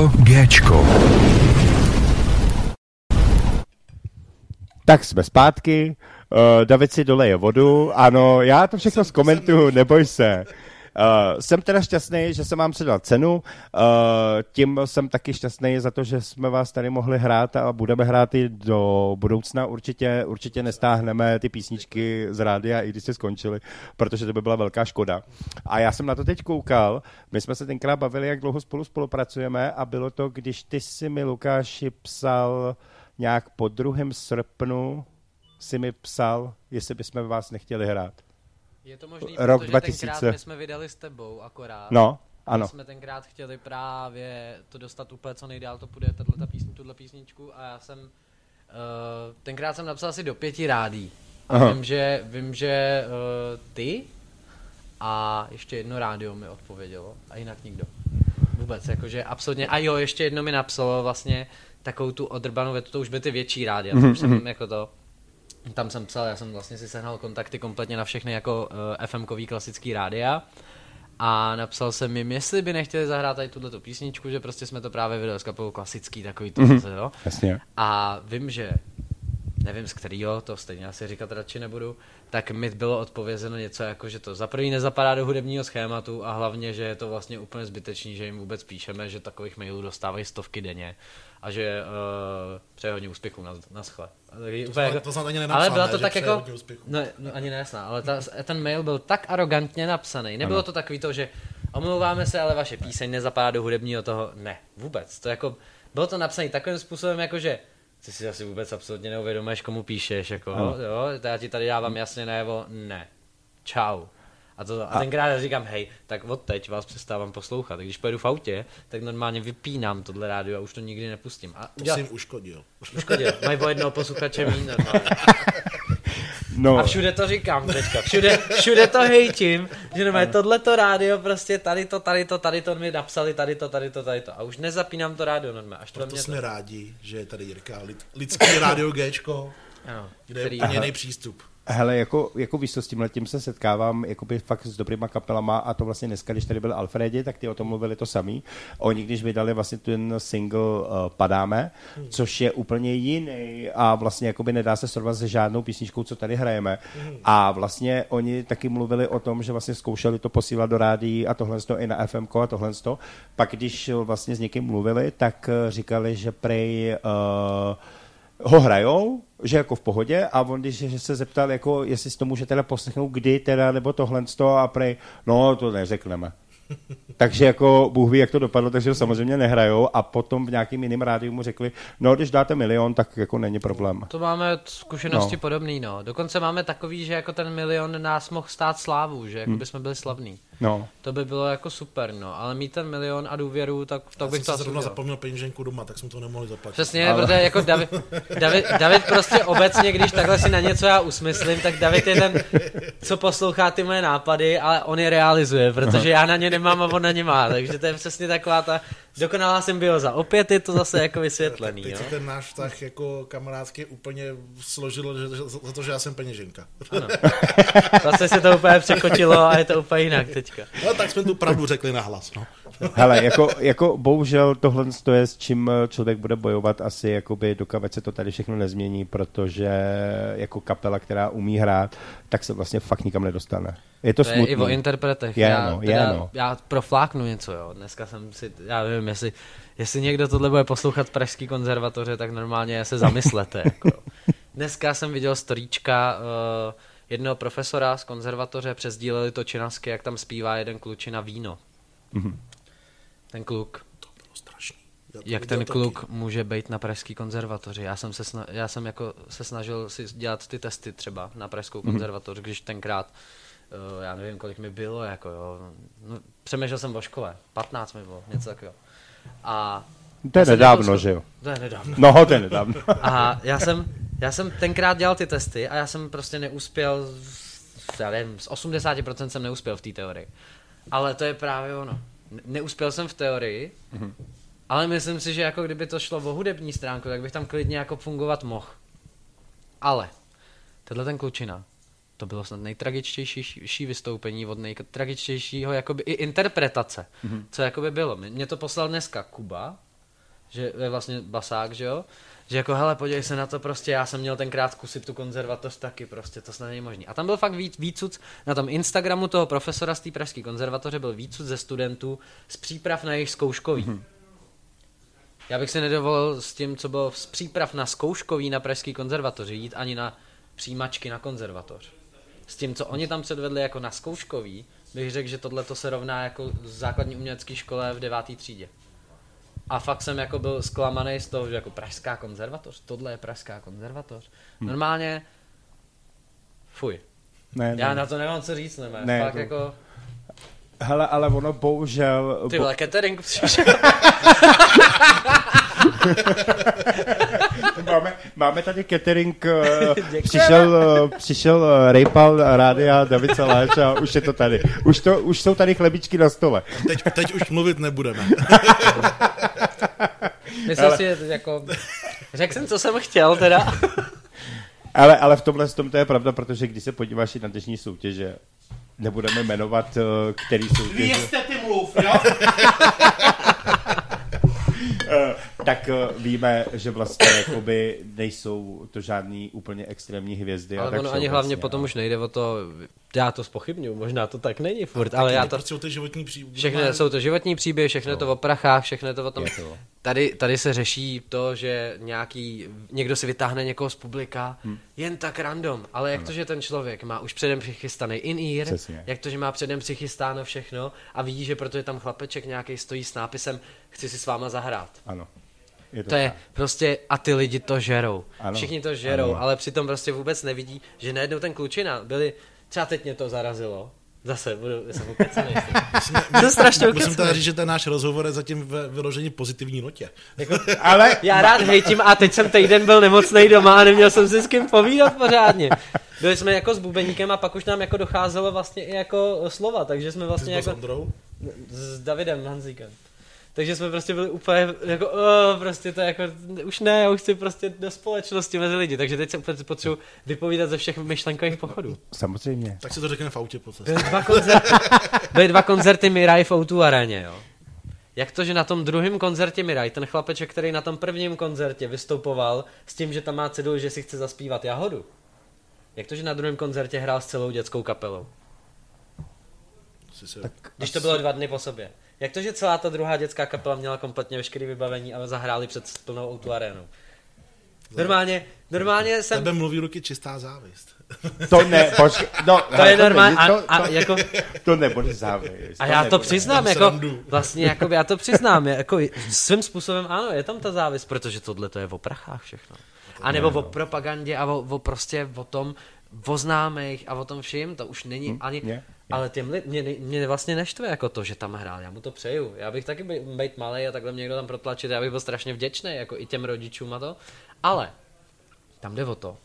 Rádio Géčko. Tak jsme zpátky, uh, David si doleje vodu, ano, já to všechno zkomentuju, neboj se. Uh, jsem teda šťastný, že jsem vám předal cenu, uh, tím jsem taky šťastný za to, že jsme vás tady mohli hrát a budeme hrát i do budoucna. Určitě, určitě nestáhneme ty písničky z rádia, i když se skončily, protože to by byla velká škoda. A já jsem na to teď koukal, my jsme se tenkrát bavili, jak dlouho spolu spolupracujeme a bylo to, když ty si mi, Lukáši, psal nějak po druhém srpnu, si mi psal, jestli bychom vás nechtěli hrát. Je to možný, Rok protože 2000. tenkrát my jsme vydali s tebou akorát. No, My ano. jsme tenkrát chtěli právě to dostat úplně co nejdál, to půjde tato písni, tuhle písničku a já jsem uh, tenkrát jsem napsal asi do pěti rádí. A Aha. vím, že, vím, že uh, ty a ještě jedno rádio mi odpovědělo a jinak nikdo. Vůbec, jakože absolutně. A jo, ještě jedno mi napsalo vlastně takovou tu odrbanou větu, to už byly ty větší rádia, to už jsem jako to, tam jsem psal, já jsem vlastně si sehnal kontakty kompletně na všechny jako uh, FM-kový klasický rádia a napsal jsem jim, jestli by nechtěli zahrát tady tuhle písničku, že prostě jsme to právě vydali s kapelou klasický takový to, mm-hmm. jo. Jasně. A vím, že nevím z kterého, to stejně asi říkat radši nebudu, tak mi bylo odpovězeno něco jako, že to za prvý nezapadá do hudebního schématu a hlavně, že je to vlastně úplně zbytečný, že jim vůbec píšeme, že takových mailů dostávají stovky denně a že uh, přeje hodně úspěchů na, na schle. To, snad- to snad ani nenapsané, ale byla to tak jako, no, no ani nejasná, ale ta, ten mail byl tak arrogantně napsaný, nebylo Ano. to takový to, že omlouváme se, ale vaše píseň nezapadá do hudebního toho, ne, vůbec, to jako, bylo to napsané takovým způsobem, jako že ty si asi vůbec absolutně neuvědomuješ, komu píšeš, jako, Ano. jo, to já ti tady dávám jasně najevo, ne, čau. A, to, a tenkrát já říkám, hej, tak od teď vás přestávám poslouchat. Když pojedu v autě, tak normálně vypínám tohle rádio a už to nikdy nepustím. A To jsi jim uškodil. škodě, mají o jednoho posluchače míň normálně. [LAUGHS] No, A všude to říkám teďka, všude, všude to hejtím, že normálně tohleto rádio prostě tady to, tady to, tady to mi napsali, tady to, tady to, tady to. A už nezapínám to rádio normálně, až to Proto mě jsme to. rádi, že je tady Jirka, lid, lidský rádio Gčko, Ano, kde je který, úplně přístup. Hele, jako, jako víš co, s tímhle tím se setkávám jakoby fakt s dobrýma kapelama a to vlastně dneska, když tady byl Alfredi, tak ty o tom mluvili to samý. Oni když vydali vlastně ten single uh, Padáme, což je úplně jiný a vlastně jakoby nedá se srovnat se žádnou písničkou, co tady hrajeme. A vlastně oni taky mluvili o tom, že vlastně zkoušeli to posílat do rádií a tohle i na FM a tohle. Pak když vlastně s někým mluvili, tak eh, říkali, že prej uh, ho hrajou, že jako v pohodě a on když že se zeptal, jako, jestli si to může teda poslechnout, kdy teda, nebo tohle a prej, no to neřekneme. Takže jako Bůh ví, jak to dopadlo, takže ho samozřejmě nehrajou a potom v nějakým jiným rádiu mu řekli, no když dáte milion, tak jako není problém. to máme zkušenosti No. no. podobný, no. Dokonce máme takový, že jako ten milion nás mohl stát slávu, že jako by jsme byli slavní. No, To by bylo jako super, no. Ale mít ten milion a důvěru, tak, tak Já bych jsem to zrovna zapomněl peněženku doma, tak jsme to nemohli zaplatit. Přesně, ale... protože jako David, David, David prostě obecně, když takhle si na něco já usmyslím, tak David je ten, co poslouchá ty moje nápady, ale on je realizuje, protože já na ně nemám a on na ně má, takže to je přesně taková ta dokonalá symbioza. Opět je to zase jako vysvětlený, Teď jo. ten náš vztah jako kamarádský úplně složil že, za to, že já jsem peněženka. Zase se to úplně překočilo a je to úplně jinak teďka. No tak jsme tu pravdu řekli nahlas. No. Hele, jako, jako bohužel tohle to je, s čím člověk bude bojovat asi, jakoby, dokud se to tady všechno nezmění, protože jako kapela, která umí hrát, tak se vlastně fakt nikam nedostane. Je to, To je smutný. i o interpretech. Je, já, no, je, no. já profláknu něco, jo. Dneska jsem si, já nevím, jestli, jestli někdo tohle bude poslouchat Pražský konzervatoře, tak normálně se zamyslete. [LAUGHS] jako. Dneska jsem viděl storíčka uh, jednoho profesora z konzervatoře, přesdíleli to činasky, jak tam zpívá jeden klučina víno. Mhm. Ten kluk. To bylo strašný. Já to Jak ten taky. kluk může být na Pražský konzervatoři? Já jsem, se sna- já jsem jako se snažil si dělat ty testy třeba na Pražskou konzervatoř, když tenkrát, uh, já nevím, kolik mi bylo, jako jo, no, přemýšlel jsem o škole, 15 mi bylo, něco takového. A To je nedávno, jako- že jo? To je nedávno. No, to je nedávno. [LAUGHS] A já jsem, já jsem tenkrát dělal ty testy a já jsem prostě neuspěl, z- já nevím, z 80% jsem neuspěl v té teorii. Ale to je právě ono. Ne- Neuspěl jsem v teorii, Mhm. ale myslím si, že jako kdyby to šlo o hudební stránku, tak bych tam klidně jako fungovat mohl. Ale, tenhle ten klučina to bylo snad nejtragičtější vystoupení od nejtragičtějšího jakoby i interpretace, mm-hmm. co jakoby bylo. Mě to poslal dneska Kuba, že je vlastně basák, že jo, že jako hele, podívej se na to prostě, já jsem měl tenkrát zkusit tu konzervatoř taky, prostě to snad není možný. A tam byl fakt víc, výcuc, na tom Instagramu toho profesora z té pražské konzervatoře byl výcuc ze studentů z příprav na jejich zkouškový. Mm-hmm. Já bych si nedovolil s tím, co bylo z příprav na zkouškový na pražské konzervatoři, jít ani na přijímačky na konzervatoř. S tím, co oni tam předvedli jako na zkouškový, bych řekl, že tohle to se rovná jako základní umělecké škole v deváté třídě. A fakt jsem jako byl zklamaný z toho, že jako pražská konzervatoř, tohle je pražská konzervatoř. Hm. Normálně, fuj. Ne, Já ne. na to nemám co říct, ne, Ne, fakt to- jako, Hele, ale ono bohužel... ty vole, catering přišel. máme, máme tady catering, eh, [LAUGHS] přišel, eh, přišel eh, Rejpal, Rádia, David Saláš a už je to tady. Už, to, už jsou tady chlebičky na stole. Teď, teď už mluvit nebudeme. [LAUGHS] [LAUGHS] Myslím si, že to jako, řekl jsem, co jsem chtěl teda. [LAUGHS] Ale, ale v tomhle tom to je pravda, protože když se podíváš i na dnešní soutěže, nebudeme jmenovat, eh, který soutěže, ty mluv, jo? [LAUGHS] eh, tak eh, víme, že vlastně jakoby nejsou to žádný úplně extrémní hvězdy. a Ale tak ono ani všeobecně, hlavně no. potom už nejde o to, já to spochybnuju, možná to tak není furt, ale já to, Prostě o ty životní příběhy. všechno jsou to životní příběhy, všechno je to o prachách, všechno je to o tom, Je to. tady, tady se řeší to, že nějaký, někdo si vytáhne někoho z publika, Hm. jen tak random, ale jak to, že ten člověk má už předem přichystaný in-ear, Přesně. jak to, že má předem přichystáno všechno a vidí, že protože tam chlapeček nějaký stojí s nápisem, chci si s váma zahrát. Ano. Je To je tak. prostě, a ty lidi to žerou. Ano, Všichni to žerou, ano. ale přitom prostě vůbec nevidí, že najednou ten klučina byli, třeba teď mě to zarazilo, zase budu, jsem ukecený. [LAUGHS] Jsem strašně Musím teda ukecený. říct, že ten náš rozhovor je zatím ve vyložení pozitivní notě. [LAUGHS] Ale Já rád hejtím a teď jsem týden byl nemocný doma a neměl jsem si s kým povídat pořádně. Byli jsme jako s bubeníkem a pak už nám jako docházelo vlastně i jako slova, takže jsme Ty jsi vlastně byl s jako Ondrou? s Davidem Hanzíkem. Takže jsme prostě byli úplně jako, oh, prostě to je jako, už ne, já už chci prostě do společnosti mezi lidi, takže teď se úplně potřebuji vypovídat ze všech myšlenkových pochodů. samozřejmě. Tak si to řekne v autě po cestě. Byly dva koncerty, [LAUGHS] byly dva koncerty Mirai v O2 aréně, jo. Jak to, že na tom druhém koncertě Mirai, ten chlapeček, který na tom prvním koncertě vystupoval s tím, že tam má cedul, že si chce zaspívat jahodu. Jak to, že na druhém koncertě hrál s celou dětskou kapelou? Se... Když to bylo dva dny po sobě. Jak to, že celá ta druhá dětská kapela měla kompletně veškeré vybavení a zahráli před plnou O2 arénou? Normálně, normálně jsem... Tebe mluví ruky čistá závist. To ne, počkej, no, To je normální, není- a, a, jako, To nebude závist. a já to nebude. přiznám, jako, srandu. vlastně, jako, já to přiznám, jako, svým způsobem ano, je tam ta závist, protože tohle to je o prachách všechno. A nebo o propagandě a o, o prostě o tom, o známých a o tom vším, to už není ani, je, je. ale těm lid, mě, mě vlastně neštve jako to, že tam hrál, já mu to přeju, já bych taky byl být malý a takhle mě někdo tam protlačit, já bych byl strašně vděčný, jako i těm rodičům a to, ale tam jde o to,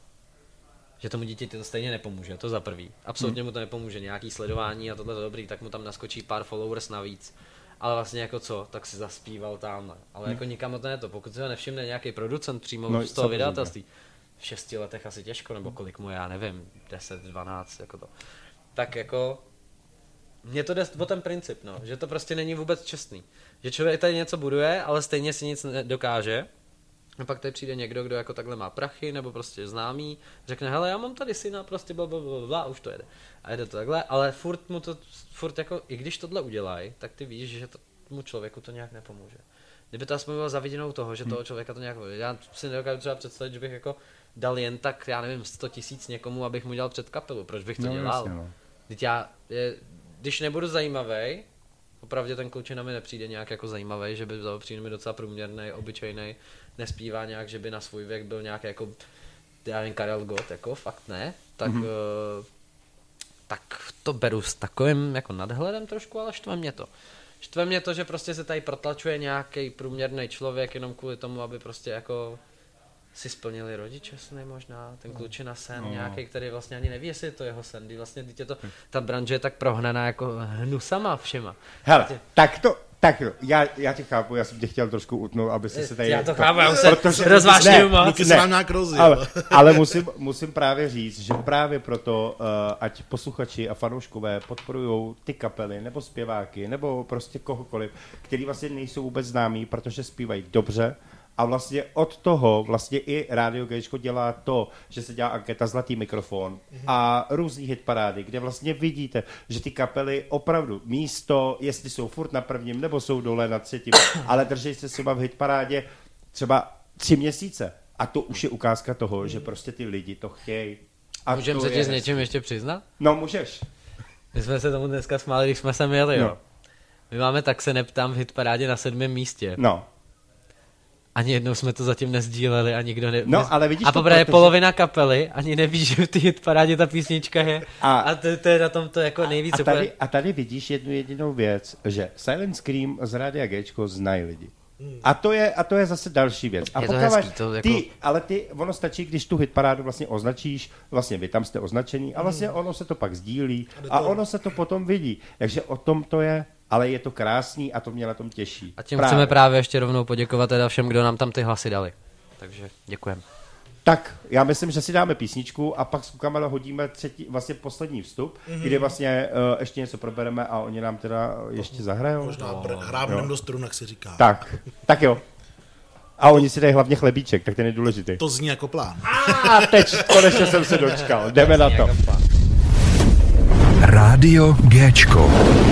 že tomu dítěti to stejně nepomůže, to za prvý. Absolutně mu to nepomůže, nějaký sledování a tohle to dobrý, tak mu tam naskočí pár followers navíc. Ale vlastně jako co, tak si zaspíval tam, ale jako nikam to ne to, pokud si ho nevšimne nějaký producent přímo No, z toho vydavatelství, v šesti letech asi těžko, nebo kolik mu je, já nevím, 10, 12, jako to. Tak jako, mně to jde o ten princip, no, že to prostě není vůbec čestný. Že člověk tady něco buduje, ale stejně si nic nedokáže, a pak tady přijde někdo, kdo jako takhle má prachy, nebo prostě známý, řekne, hele, já mám tady syna, prostě bla, bla, bla, bla, už to jede. A jede to takhle, ale furt mu to, furt jako, i když tohle udělají, tak ty víš, že to, tomu člověku to nějak nepomůže. Kdyby to aspoň bylo zaviděnou toho, že toho člověka to nějak, já si nedokážu třeba představit, že bych jako dal jen tak, já nevím, 100 tisíc někomu, abych mu dělal před kapelu, proč bych to No, dělal? jasně, no. Teď já, je, když nebudu zajímavý, opravdu ten klučina mi nepřijde nějak jako zajímavý, že by byl přijde mi docela průměrný, obyčejný, nespívá nějak, že by na svůj věk byl nějak jako, já nevím, Karel Gott, jako fakt ne, tak, Mhm. mm-hmm. tak to beru s takovým jako nadhledem trošku, ale štve mě to. Štve mě to, že prostě se tady protlačuje nějaký průměrný člověk jenom kvůli tomu, aby prostě jako si splnili rodiče sny možná, ten klučina sen, no. nějaký, který vlastně ani neví, jestli je to jeho sen, kdy vlastně dítě to, ta branže je tak prohnaná jako hnusama všema. Hele, tak to, Tak jo, já, já tě chápu, já jsem tě chtěl trošku utnout, aby si se tady... Já to chápu, já se rozvášňuju moc. Luky se vám nějak rozjel. ale, ale musím, musím právě říct, že právě proto, uh, ať posluchači a fanouškové podporují ty kapely, nebo zpěváky, nebo prostě kohokoliv, který vlastně nejsou vůbec známí, protože zpívají dobře, a vlastně od toho vlastně i Radio Gečko dělá to, že se dělá anketa Zlatý mikrofon a různý hitparády, kde vlastně vidíte, že ty kapely opravdu místo, jestli jsou furt na prvním nebo jsou dole na třetím, [COUGHS] ale drží se třeba v hitparádě třeba tři měsíce. A to už je ukázka toho, že prostě ty lidi to chtějí. A Můžeme se ti s něčím ještě přiznat? No můžeš. My jsme se tomu dneska smáli, když jsme sem jeli, jo. No. My máme tak se neptám v hitparádě na sedmém místě. No. Ani jednou jsme to zatím nezdíleli a nikdo ne... No, ale vidíš A to, protože- polovina kapely ani neví, [LAUGHS] že v té hitparádě ta písnička je. A- A, a to, to, je na tom to jako nejvíc A úplně- tady, a tady vidíš jednu jedinou věc, že Silent Scream z Rádia Gčko znají lidi. A to, je, a to je zase další věc. A Je to hezký, to jako- ty, ale ty, ono stačí, když tu hitparádu vlastně označíš, vlastně vy tam jste označený a vlastně ono se to pak sdílí a ono se to potom vidí. Takže o tom to je, ale je to krásný a to mě na tom těší. A tím právě. chceme právě ještě rovnou poděkovat teda všem, kdo nám tam ty hlasy dali. Takže děkujeme. Tak, já myslím, že si dáme písničku a pak s Kukamela hodíme třetí, vlastně poslední vstup, mm-hmm. kdy vlastně uh, ještě něco probereme a oni nám teda ještě zahrajou. Možná br- hrábnem do strun, jak se říká. Tak, tak jo. A oni si dají hlavně chlebíček, tak ten je důležitý. To zní jako plán. A teď konečně jsem se dočkal. Jdeme na to. Rádio Géčko. Woman in a million to me, I never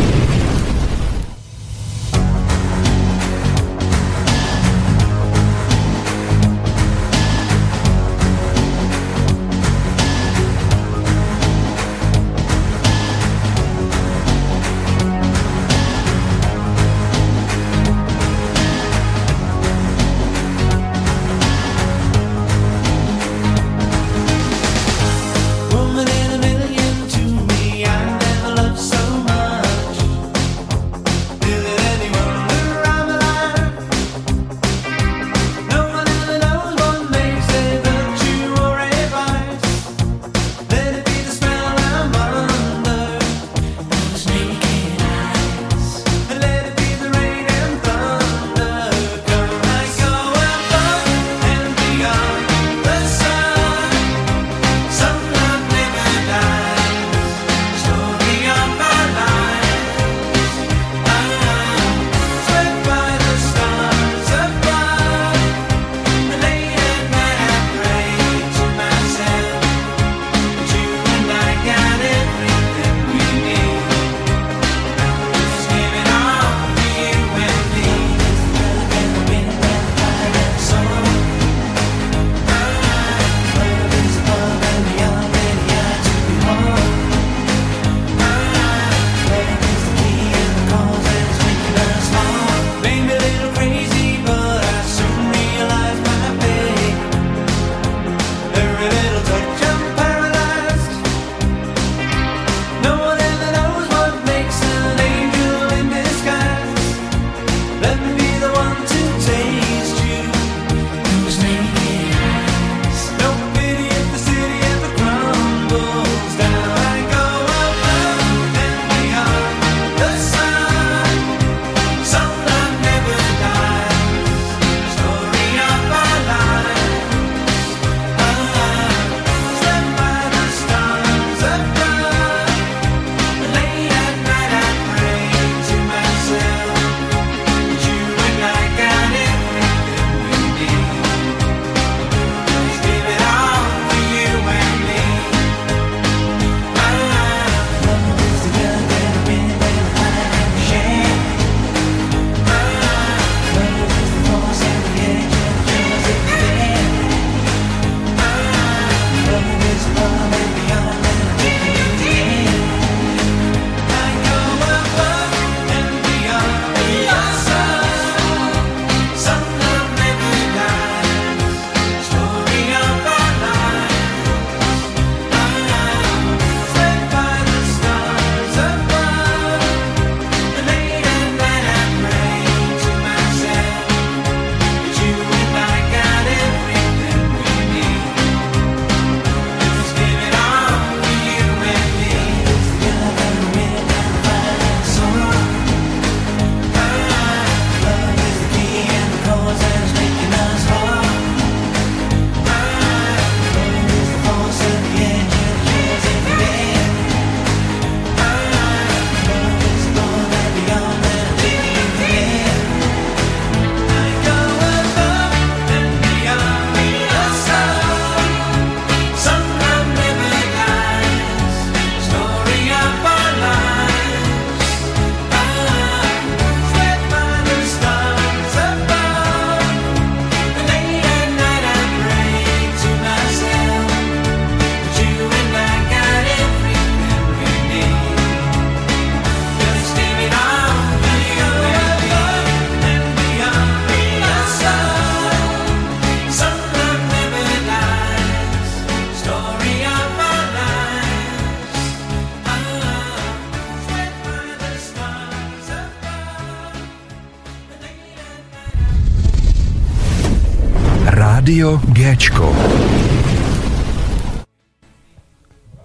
Géčko.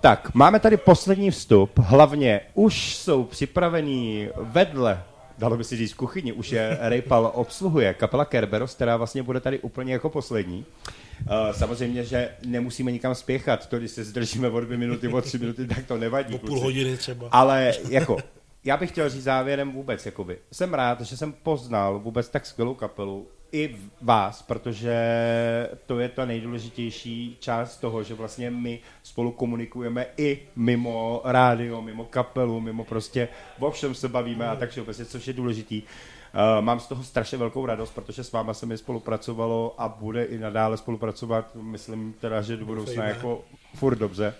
Tak, máme tady poslední vstup. Hlavně už jsou připravený vedle, dalo by si říct kuchyni, už je Rejpal obsluhuje kapela Kerberos, která vlastně bude tady úplně jako poslední. Uh, samozřejmě, že nemusíme nikam spěchat, to když se zdržíme o dvě minuty, o tři minuty, tak to nevadí. Po půl kluci. hodiny třeba. Ale jako, já bych chtěl říct závěrem vůbec, jakoby, jsem rád, že jsem poznal vůbec tak skvělou kapelu, i vás, protože to je ta nejdůležitější část toho, že vlastně my spolu komunikujeme i mimo rádio, mimo kapelu, mimo prostě o všem se bavíme a tak všeobecně, což je důležitý. Uh, mám z toho strašně velkou radost, protože s váma se mi spolupracovalo a bude i nadále spolupracovat, myslím teda, že do budoucna jako furt dobře.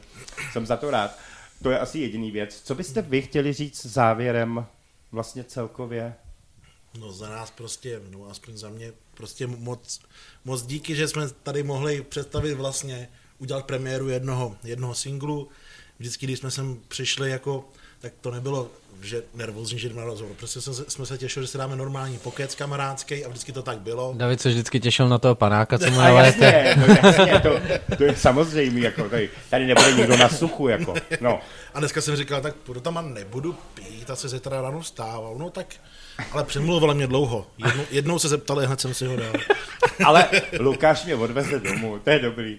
Jsem za to rád. To je asi jediný věc. Co byste vy chtěli říct závěrem vlastně celkově? No za nás prostě, no aspoň za mě, prostě moc, moc díky, že jsme tady mohli představit vlastně, udělat premiéru jednoho, jednoho singlu. Vždycky, když jsme sem přišli, jako, tak to nebylo, že nervózní, že jdeme na rozhovor. Prostě jsme, se- jsme se těšili, že si dáme normální pokec kamarádský a vždycky to tak bylo. David se vždycky těšil na toho panáka, co mu jasně, no jasně, to, to je samozřejmé, jako tady, tady nebude nikdo na suchu, jako, no. A dneska jsem říkal, tak půjdu tam a nebudu pít, a se zítra ráno vstával. No tak, ale přemluvila mě dlouho. Jednou, jednou se zeptali, hned jsem si ho dal. Ale Lukáš mě odveze domů, to je dobrý.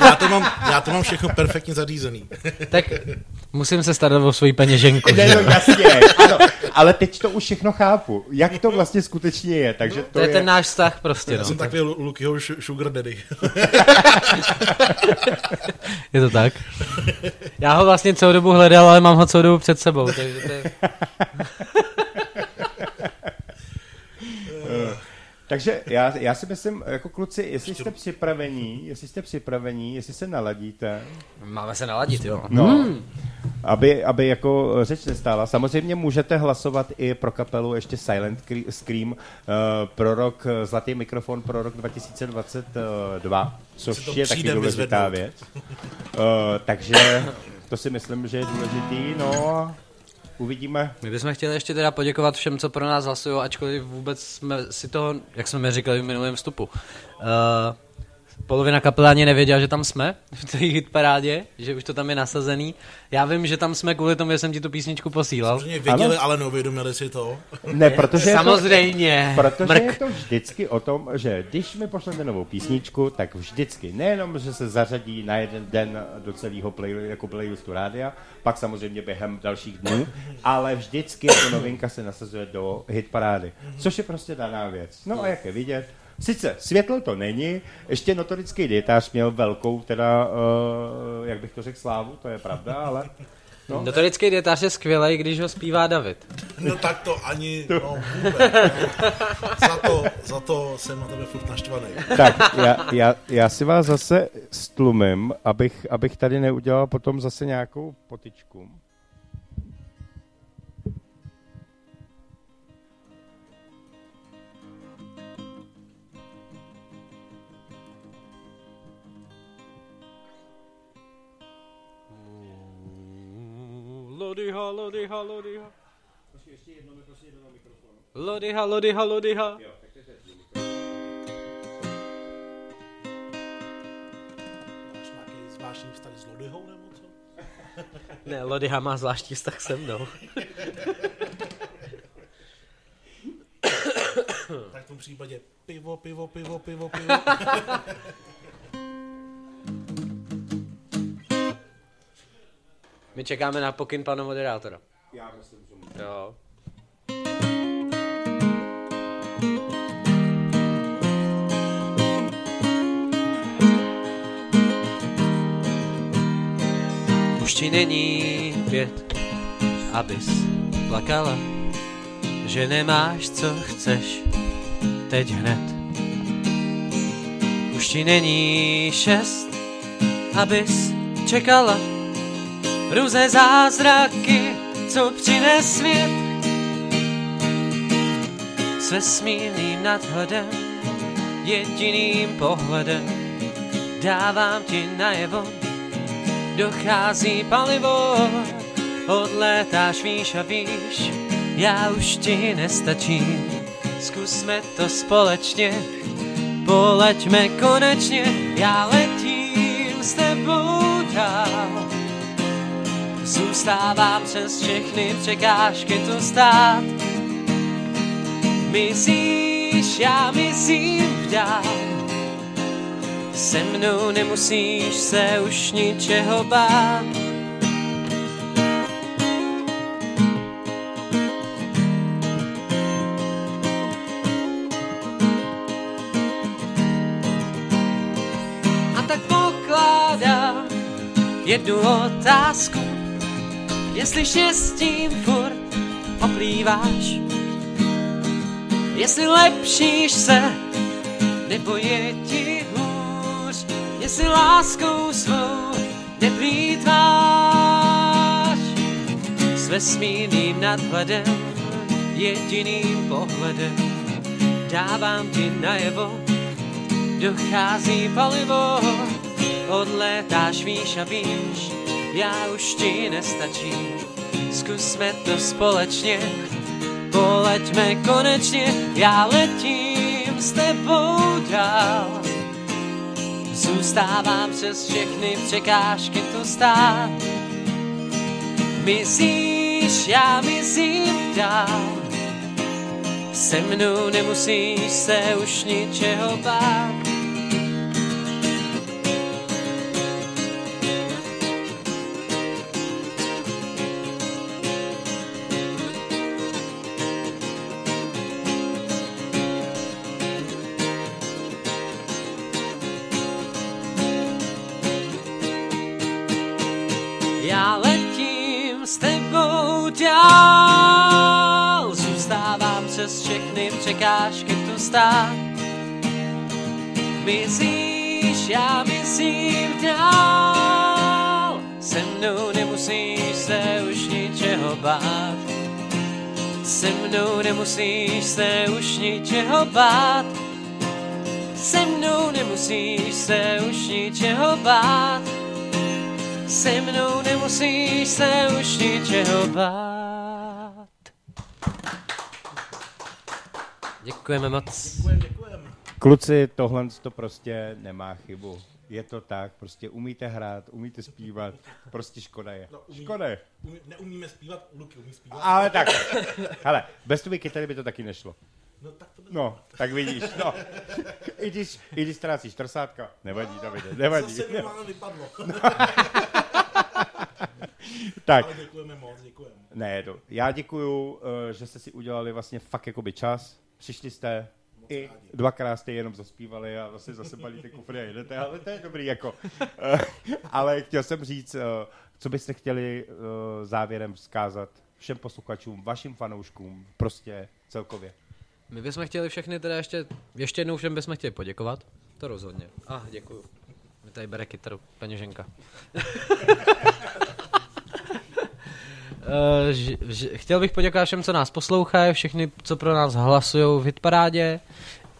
Já to mám, já to mám všechno perfektně zařízený. Tak musím se starat o svoji peněženku. Ne, no jasně, ano, ale teď to už všechno chápu, jak to vlastně skutečně je, takže to, To je ten náš vztah prostě, Já no. jsem takový Lu- Lukyho sugar daddy. [LAUGHS] Je to tak? Já ho vlastně celou dobu hledal, ale mám ho celou dobu před sebou, takže to je... [LAUGHS] Takže já, já si myslím, jako kluci, jestli jste připravení, jestli jste připravení, jestli se naladíte, Máme se naladit, jo. No, hmm. aby, aby jako řeč nestála. Samozřejmě můžete hlasovat i pro kapelu ještě Silent Cre- Scream uh, pro rok eh, Zlatý mikrofon pro rok 2022, Si což je taky důležitá vyzvednout. věc. Uh, takže to si myslím, že je důležitý. No a uvidíme. My bychom chtěli ještě teda poděkovat všem, co pro nás hlasují, ačkoliv vůbec jsme si toho, jak jsme říkali v minulém vstupu, uh, polovina kapely ani nevěděla, že tam jsme [LAUGHS] v té hitparádě, že už to tam je nasazený. Já vím, že tam jsme kvůli tomu, že jsem ti tu písničku posílal. Samozřejmě věděli, ale neuvědomili si to. [LAUGHS] Ne, protože je to, Samozřejmě. Protože Mrk. je to vždycky o tom, že když mi pošlete novou písničku, tak vždycky nejenom, že se zařadí na jeden den do celého play, jako playlistu rádia, pak samozřejmě během dalších dnů, [LAUGHS] ale vždycky jako novinka se nasazuje do hitparády, což je prostě daná věc. No a jak je vidět, Sice světlo to není, ještě notorický dietář měl velkou, teda, uh, jak bych to řekl, slávu, to je pravda, ale no, Notorický dietář je skvělý, když ho zpívá David. No tak to ani, [LAUGHS] no vůbec. Ne. Za to, za to jsem na tebe furt naštvaný. Tak, já, já, já si vás zase stlumím, abych, abych tady neudělal potom zase nějakou potičku. Lodyha, lodyha, lodyha. Lodyha, lodyha, lodyha. Máš nějaký zvláštní vztah s Lodyhou nebo co? [LAUGHS] Ne, Lodyha má zvláštní vztah se mnou. Tak v tom případě pivo, pivo, pivo, pivo, pivo. [LAUGHS] My čekáme na pokyn pana moderátora. Já myslím, že Jo. Už ti není pět, abys plakala, že nemáš, co chceš, teď hned. Už ti není šest, abys čekala, různé zázraky, co přines svět. S vesmírným nadhledem, jediným pohledem, dávám ti najevo, dochází palivo, odlétáš výš a výš, já už ti nestačím, zkusme to společně, Poleďme konečně, já letím s tebou. Zůstávám přes všechny překážky tu stát. Mizíš, já v dál. Se mnou nemusíš se už ničeho bát. A tak pokládám jednu otázku, jestli štěstím furt oplýváš, jestli lepšíš se, nebo je ti hůř, jestli láskou svou neplýtváš. S vesmírným nadhledem, jediným pohledem, dávám ti najevo, dochází palivo, odlétáš, víš a víš, já už ti nestačím. Zkusme to společně, poleďme konečně, já letím s tebou dál. Zůstávám přes všechny překážky tu stát. Mizíš, já mizím dál. Se mnou nemusíš se už ničeho bát. Všechny překážky tu stát. Mizíš, já mizím dál, se mnou nemusíš se už ničeho bát. Se mnou nemusíš se už ničeho bát. Se mnou nemusíš se už ničeho bát. Se mnou nemusíš se už ničeho bát. Děkujeme moc. Kluci, tohle to prostě nemá chybu. Je to tak, prostě umíte hrát, umíte zpívat, prostě škoda je. Škoda je. Umí, neumíme zpívat, Luky umí zpívat. Ale tak, hele, bez tvojí kytary by to taky nešlo. No tak to No, tak vidíš, no. I když, i když ztrácíš trsátka, nevadí, Davide, nevadí. Zase mi máme vypadlo. Tak, Ale děkujeme moc, děkujeme. ne, to, já děkuju, eh, že jste si udělali vlastně fakt jakoby čas. Přišli jste, i dvakrát jste jenom zaspívali a zase zase balíte kufry a jedete, ale to je dobrý jako. Eh, ale chtěl jsem říct, eh, co byste chtěli eh, závěrem vzkázat všem posluchačům, vašim fanouškům, prostě celkově. My bychom chtěli všechny teda ještě, ještě jednou všem bychom chtěli poděkovat. To rozhodně. A, ah, děkuju. Mi tady bere kytaru, peněženka. Eh, ž- ž- Chtěl bych poděkovat všem, co nás poslouchají, všechny, co pro nás hlasují v hitparádě,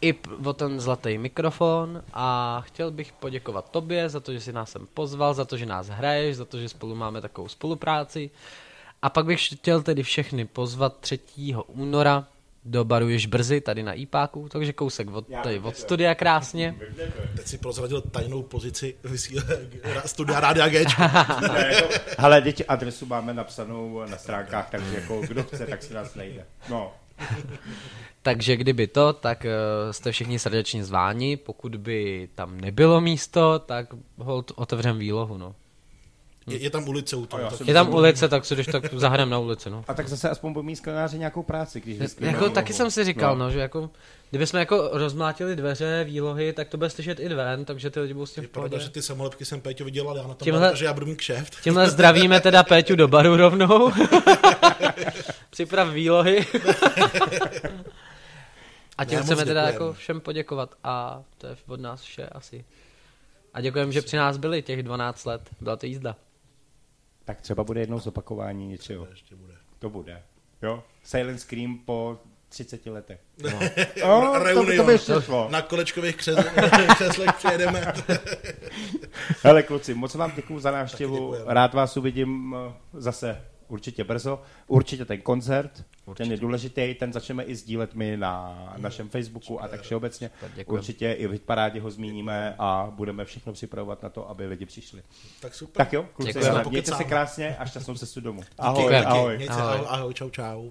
i o ten zlatý mikrofon a chtěl bych poděkovat tobě za to, že jsi nás sem pozval, za to, že nás hraješ, za to, že spolu máme takovou spolupráci. A pak bych chtěl tedy všechny pozvat 3. února do baru již brzy, tady na IPáku, takže kousek od, tady od studia krásně. Teď si prozradil tajnou pozici [LAUGHS] studia Rádia Géčko. [LAUGHS] Hele, teď adresu máme napsanou na stránkách, takže jako kdo chce, tak si nás najde. No, Takže kdyby to, tak uh, jste všichni srdečně zváni, pokud by tam nebylo místo, tak hold otevřem výlohu, no. Je, je tam ulice u toho. Je tam ulice, tak si když tak zahrnem na ulici, no. a tak zase aspoň budou mít sklenáři nějakou práci, když vždycky Jako, taky jsem si říkal, no. že jako, kdybychom jako rozmlátili dveře, výlohy, tak to bude slyšet i ven, takže ty lidi budou s tím Je v pravda, pohodě. že ty samolepky jsem Péťo vydělal, já na tom Tímhle- mám, takže já budu mít kšeft. Tímhle zdravíme teda Péťu do baru rovnou. [LAUGHS] Připrav výlohy. A tím Ne, chceme teda jako všem poděkovat a to je od nás vše asi. A děkujeme, že při nás byli těch 12 let. Byla to jízda. Tak třeba bude jednou zopakování něčeho. Ještě bude. To bude. Jo? Silent Scream po 30 letech. No. No, to, Reunion. to by šlo. Na kolečkových křes- [LAUGHS] křeslech přijedeme. [LAUGHS] Hele kluci, moc vám děkuji za návštěvu. Rád vás uvidím eh, zase určitě brzo. Určitě ten koncert, určitě. ten je důležitý, ten začneme i sdílet my na našem Facebooku a tak všeobecně. Super, určitě i v parádě ho zmíníme a budeme všechno připravovat na to, aby lidi přišli. Tak super. Tak jo, kluci, mějte se krásně a šťastnou cestu domů. Ahoj, Děkujeme. ahoj. Ahoj. ahoj. ahoj, čau, čau.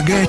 Шагая